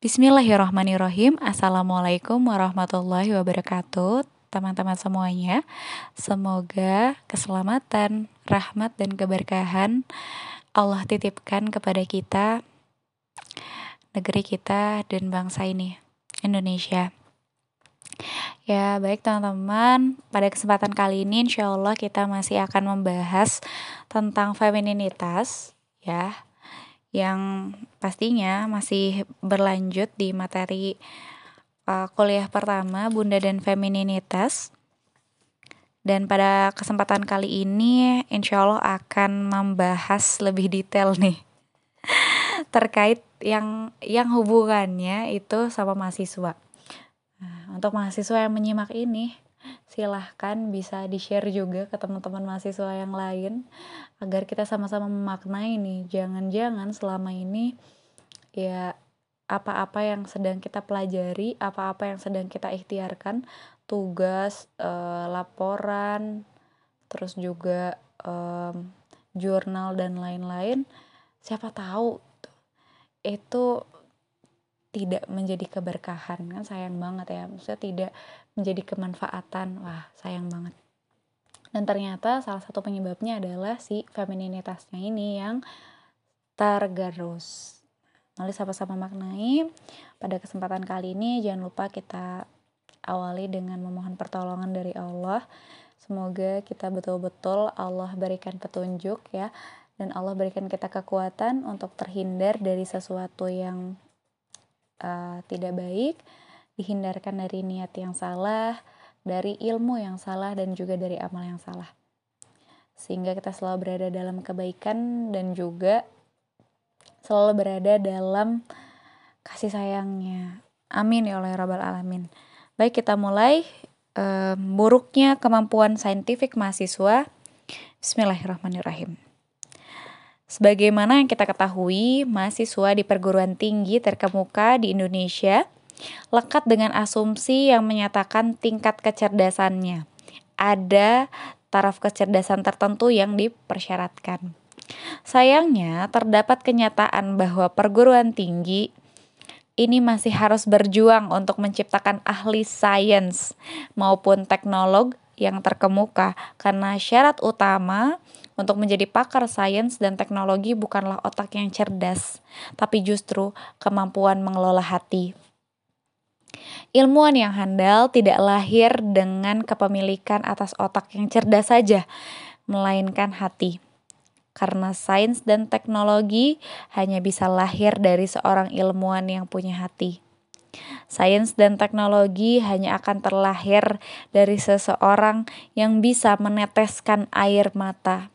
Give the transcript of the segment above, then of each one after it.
Bismillahirrahmanirrahim. Assalamualaikum warahmatullahi wabarakatuh Teman-teman semuanya. Semoga keselamatan, rahmat dan keberkahan Allah titipkan kepada kita Negeri kita dan bangsa ini Indonesia. Ya baik teman-teman. Pada kesempatan kali ini insya Allah kita masih akan membahas Tentang femininitas Ya yang pastinya masih berlanjut di materi uh, kuliah pertama Bunda dan Femininitas. Dan pada kesempatan kali ini insya Allah akan membahas lebih detail nih terkait yang yang hubungannya itu sama mahasiswa. Nah, untuk mahasiswa yang menyimak ini silahkan bisa di-share juga ke teman-teman mahasiswa yang lain agar kita sama-sama memaknai nih. Jangan-jangan selama ini ya apa-apa yang sedang kita pelajari apa-apa yang sedang kita ikhtiarkan tugas eh, laporan terus juga eh, jurnal dan lain-lain siapa tahu itu tidak menjadi keberkahan. Kan sayang banget ya maksudnya tidak menjadi kemanfaatan. Wah sayang banget. Dan ternyata salah satu penyebabnya adalah si femininitasnya ini yang tergerus. Mari sama-sama maknai pada kesempatan kali ini jangan lupa kita awali dengan memohon pertolongan dari Allah. Semoga kita betul-betul Allah berikan petunjuk ya. Dan Allah berikan kita kekuatan untuk terhindar dari sesuatu yang uh, tidak baik, dihindarkan dari niat yang salah, dari ilmu yang salah, dan juga dari amal yang salah. Sehingga kita selalu berada dalam kebaikan dan juga selalu berada dalam kasih sayangnya. Amin ya Allah ya Rabbal Alamin. Baik kita mulai um, buruknya kemampuan saintifik mahasiswa. Bismillahirrahmanirrahim. Sebagaimana yang kita ketahui, mahasiswa di perguruan tinggi terkemuka di Indonesia lekat dengan asumsi yang menyatakan tingkat kecerdasannya. Ada taraf kecerdasan tertentu yang dipersyaratkan. Sayangnya, terdapat kenyataan bahwa perguruan tinggi ini masih harus berjuang untuk menciptakan ahli sains maupun teknolog yang terkemuka karena syarat utama untuk menjadi pakar sains dan teknologi bukanlah otak yang cerdas, tapi justru kemampuan mengelola hati. Ilmuwan yang handal tidak lahir dengan kepemilikan atas otak yang cerdas saja, melainkan hati. Karena sains dan teknologi hanya bisa lahir dari seorang ilmuwan yang punya hati. Sains dan teknologi hanya akan terlahir dari seseorang yang bisa meneteskan air mata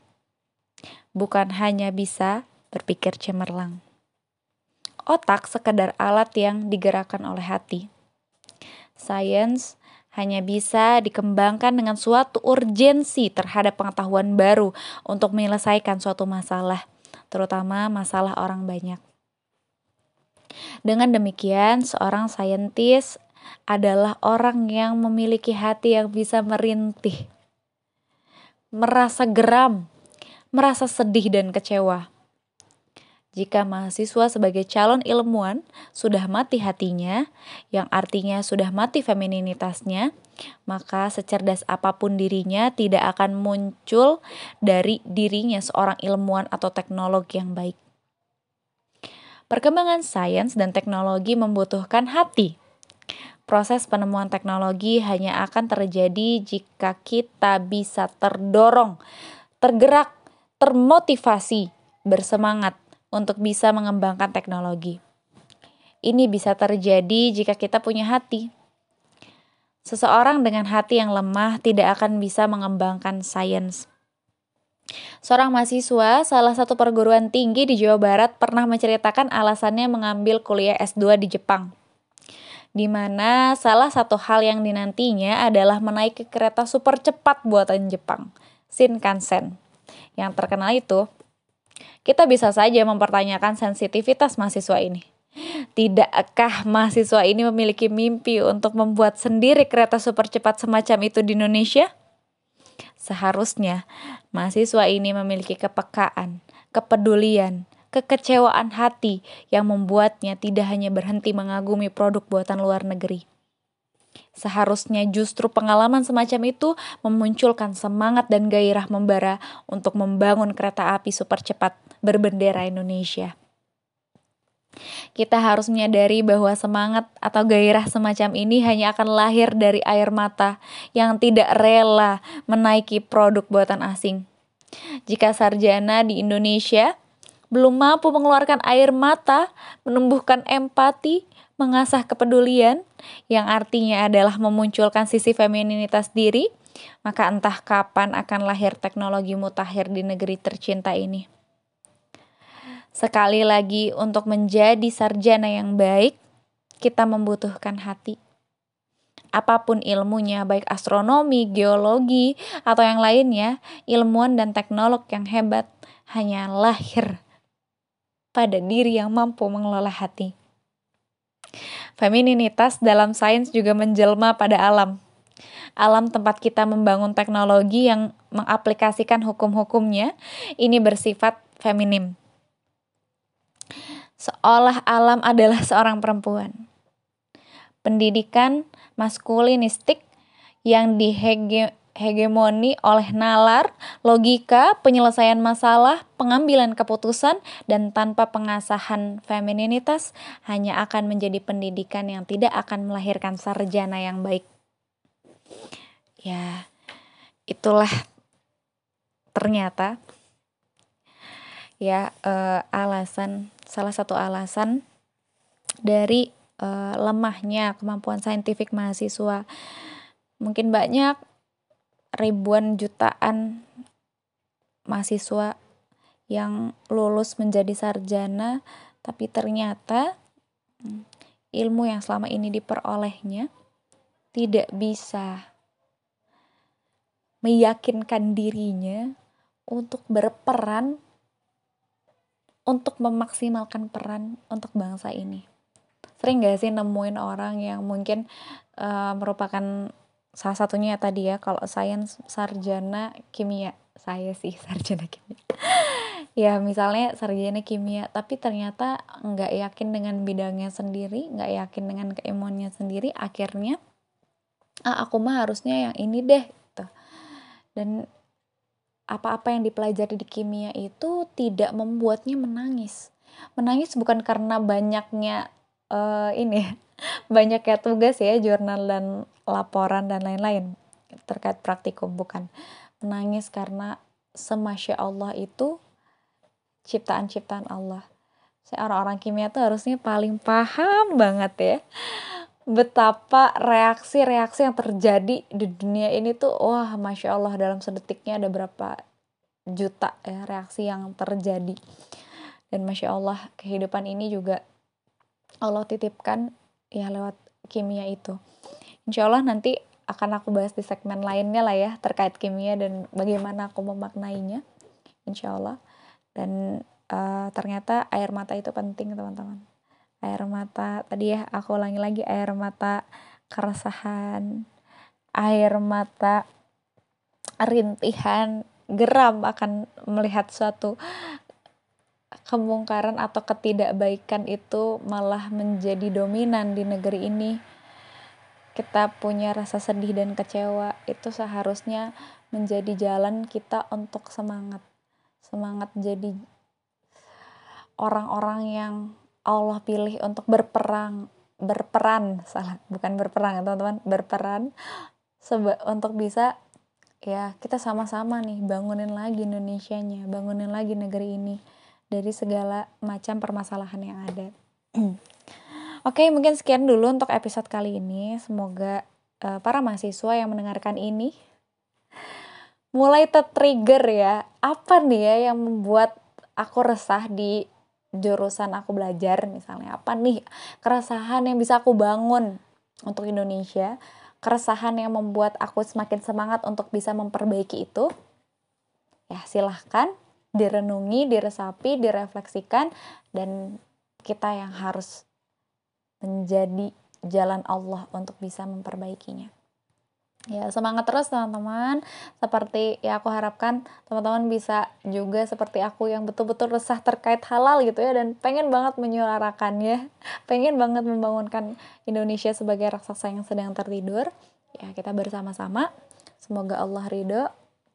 bukan hanya bisa berpikir cemerlang. Otak sekedar alat yang digerakkan oleh hati. Sains hanya bisa dikembangkan dengan suatu urgensi terhadap pengetahuan baru untuk menyelesaikan suatu masalah, terutama masalah orang banyak. Dengan demikian, seorang saintis adalah orang yang memiliki hati yang bisa merintih, merasa geram merasa sedih dan kecewa. Jika mahasiswa sebagai calon ilmuwan sudah mati hatinya, yang artinya sudah mati femininitasnya, maka secerdas apa pun dirinya tidak akan muncul dari dirinya seorang ilmuwan atau teknolog yang baik. Perkembangan sains dan teknologi membutuhkan hati. Proses penemuan teknologi hanya akan terjadi jika kita bisa terdorong, tergerak termotivasi, bersemangat untuk bisa mengembangkan teknologi. Ini bisa terjadi jika kita punya hati. Seseorang dengan hati yang lemah tidak akan bisa mengembangkan sains. Seorang mahasiswa salah satu perguruan tinggi di Jawa Barat pernah menceritakan alasannya mengambil kuliah S2 di Jepang. Di mana salah satu hal yang dinantinya adalah menaiki kereta super cepat buatan Jepang, Shinkansen yang terkenal itu, kita bisa saja mempertanyakan sensitivitas mahasiswa ini. Tidakkah mahasiswa ini memiliki mimpi untuk membuat sendiri kereta super cepat semacam itu di Indonesia? Seharusnya mahasiswa ini memiliki kepekaan, kepedulian, kekecewaan hati yang membuatnya tidak hanya berhenti mengagumi produk buatan luar negeri. Seharusnya justru pengalaman semacam itu memunculkan semangat dan gairah membara untuk membangun kereta api super cepat berbendera Indonesia. Kita harus menyadari bahwa semangat atau gairah semacam ini hanya akan lahir dari air mata yang tidak rela menaiki produk buatan asing. Jika sarjana di Indonesia belum mampu mengeluarkan air mata, menumbuhkan empati, mengasah kepedulian, yang artinya adalah memunculkan sisi femininitas diri, maka entah kapan akan lahir teknologi mutakhir di negeri tercinta ini. Sekali lagi, untuk menjadi sarjana yang baik, kita membutuhkan hati. Apa pun ilmunya, baik astronomi, geologi, atau yang lainnya, ilmuwan dan teknolog yang hebat hanya lahir pada diri yang mampu mengelola hati. Femininitas dalam sains juga menjelma pada alam. Alam tempat kita membangun teknologi yang mengaplikasikan hukum-hukumnya ini bersifat feminim seolah alam adalah seorang perempuan. Pendidikan maskulinistik yang dihegemoni oleh nalar, logika, penyelesaian masalah, pengambilan keputusan, dan tanpa pengasahan femininitas hanya akan menjadi pendidikan yang tidak akan melahirkan sarjana yang baik. Ya, itulah ternyata ya uh, alasan salah satu alasan dari uh, lemahnya kemampuan saintifik mahasiswa. Mungkin banyak ribuan jutaan mahasiswa yang lulus menjadi sarjana, tapi ternyata hmm, ilmu yang selama ini diperolehnya tidak bisa meyakinkan dirinya untuk berperan untuk memaksimalkan peran untuk bangsa ini. Sering gak sih nemuin orang yang mungkin uh, merupakan salah satunya tadi ya kalau sains sarjana kimia. Saya sih sarjana kimia. Ya misalnya sarjana kimia tapi ternyata nggak yakin dengan bidangnya sendiri nggak yakin dengan keilmuannya sendiri akhirnya ah aku mah harusnya yang ini deh gitu. Dan apa-apa yang dipelajari di kimia itu tidak membuatnya menangis. Menangis bukan karena banyaknya uh, ini banyaknya tugas ya, jurnal dan laporan dan lain-lain terkait praktikum bukan. Menangis karena semasya Allah itu ciptaan-ciptaan Allah. Saya orang-orang kimia tuh harusnya paling paham banget ya betapa reaksi-reaksi yang terjadi di dunia ini tuh wah masya Allah dalam sedetiknya ada berapa juta ya reaksi yang terjadi. Dan masya Allah kehidupan ini juga Allah titipkan ya lewat kimia itu. Insya Allah nanti akan aku bahas di segmen lainnya lah ya terkait kimia dan bagaimana aku memaknainya insya Allah. Dan uh, ternyata air mata itu penting teman-teman air mata. Tadi ya aku ulangi lagi air mata keresahan air mata rintihan geram akan melihat suatu kemungkaran atau ketidakbaikan itu malah menjadi dominan di negeri ini. Kita punya rasa sedih dan kecewa itu seharusnya menjadi jalan kita untuk semangat. Semangat jadi orang-orang yang Allah pilih untuk berperang berperan salah bukan berperang ya teman-teman berperan. Seba untuk bisa ya kita sama-sama nih bangunin lagi Indonesia-nya bangunin lagi negeri ini dari segala macam permasalahan yang ada. Oke mungkin sekian dulu untuk episode kali ini. Semoga uh, para mahasiswa yang mendengarkan ini mulai tertrigger ya. Apa nih ya yang membuat aku resah di jurusan aku belajar misalnya apa nih keresahan yang bisa aku bangun untuk Indonesia keresahan yang membuat aku semakin semangat untuk bisa memperbaiki itu ya silahkan direnungi diresapi direfleksikan dan kita yang harus menjadi jalan Allah untuk bisa memperbaikinya ya semangat terus teman-teman. Seperti ya aku harapkan teman-teman bisa juga seperti aku yang betul-betul resah terkait halal gitu ya dan pengen banget menyuarakannya. Pengen banget membangunkan Indonesia sebagai raksasa yang sedang tertidur. Ya kita bersama-sama. Semoga Allah ridho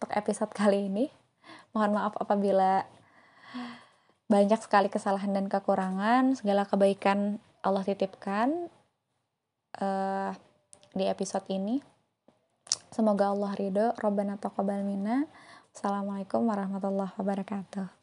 untuk episode kali ini. Mohon maaf apabila banyak sekali kesalahan dan kekurangan. Segala kebaikan Allah titipkan uh, di episode ini Semoga Allah ridho. Rabbana taqabbal minna. Assalamualaikum warahmatullahi wabarakatuh.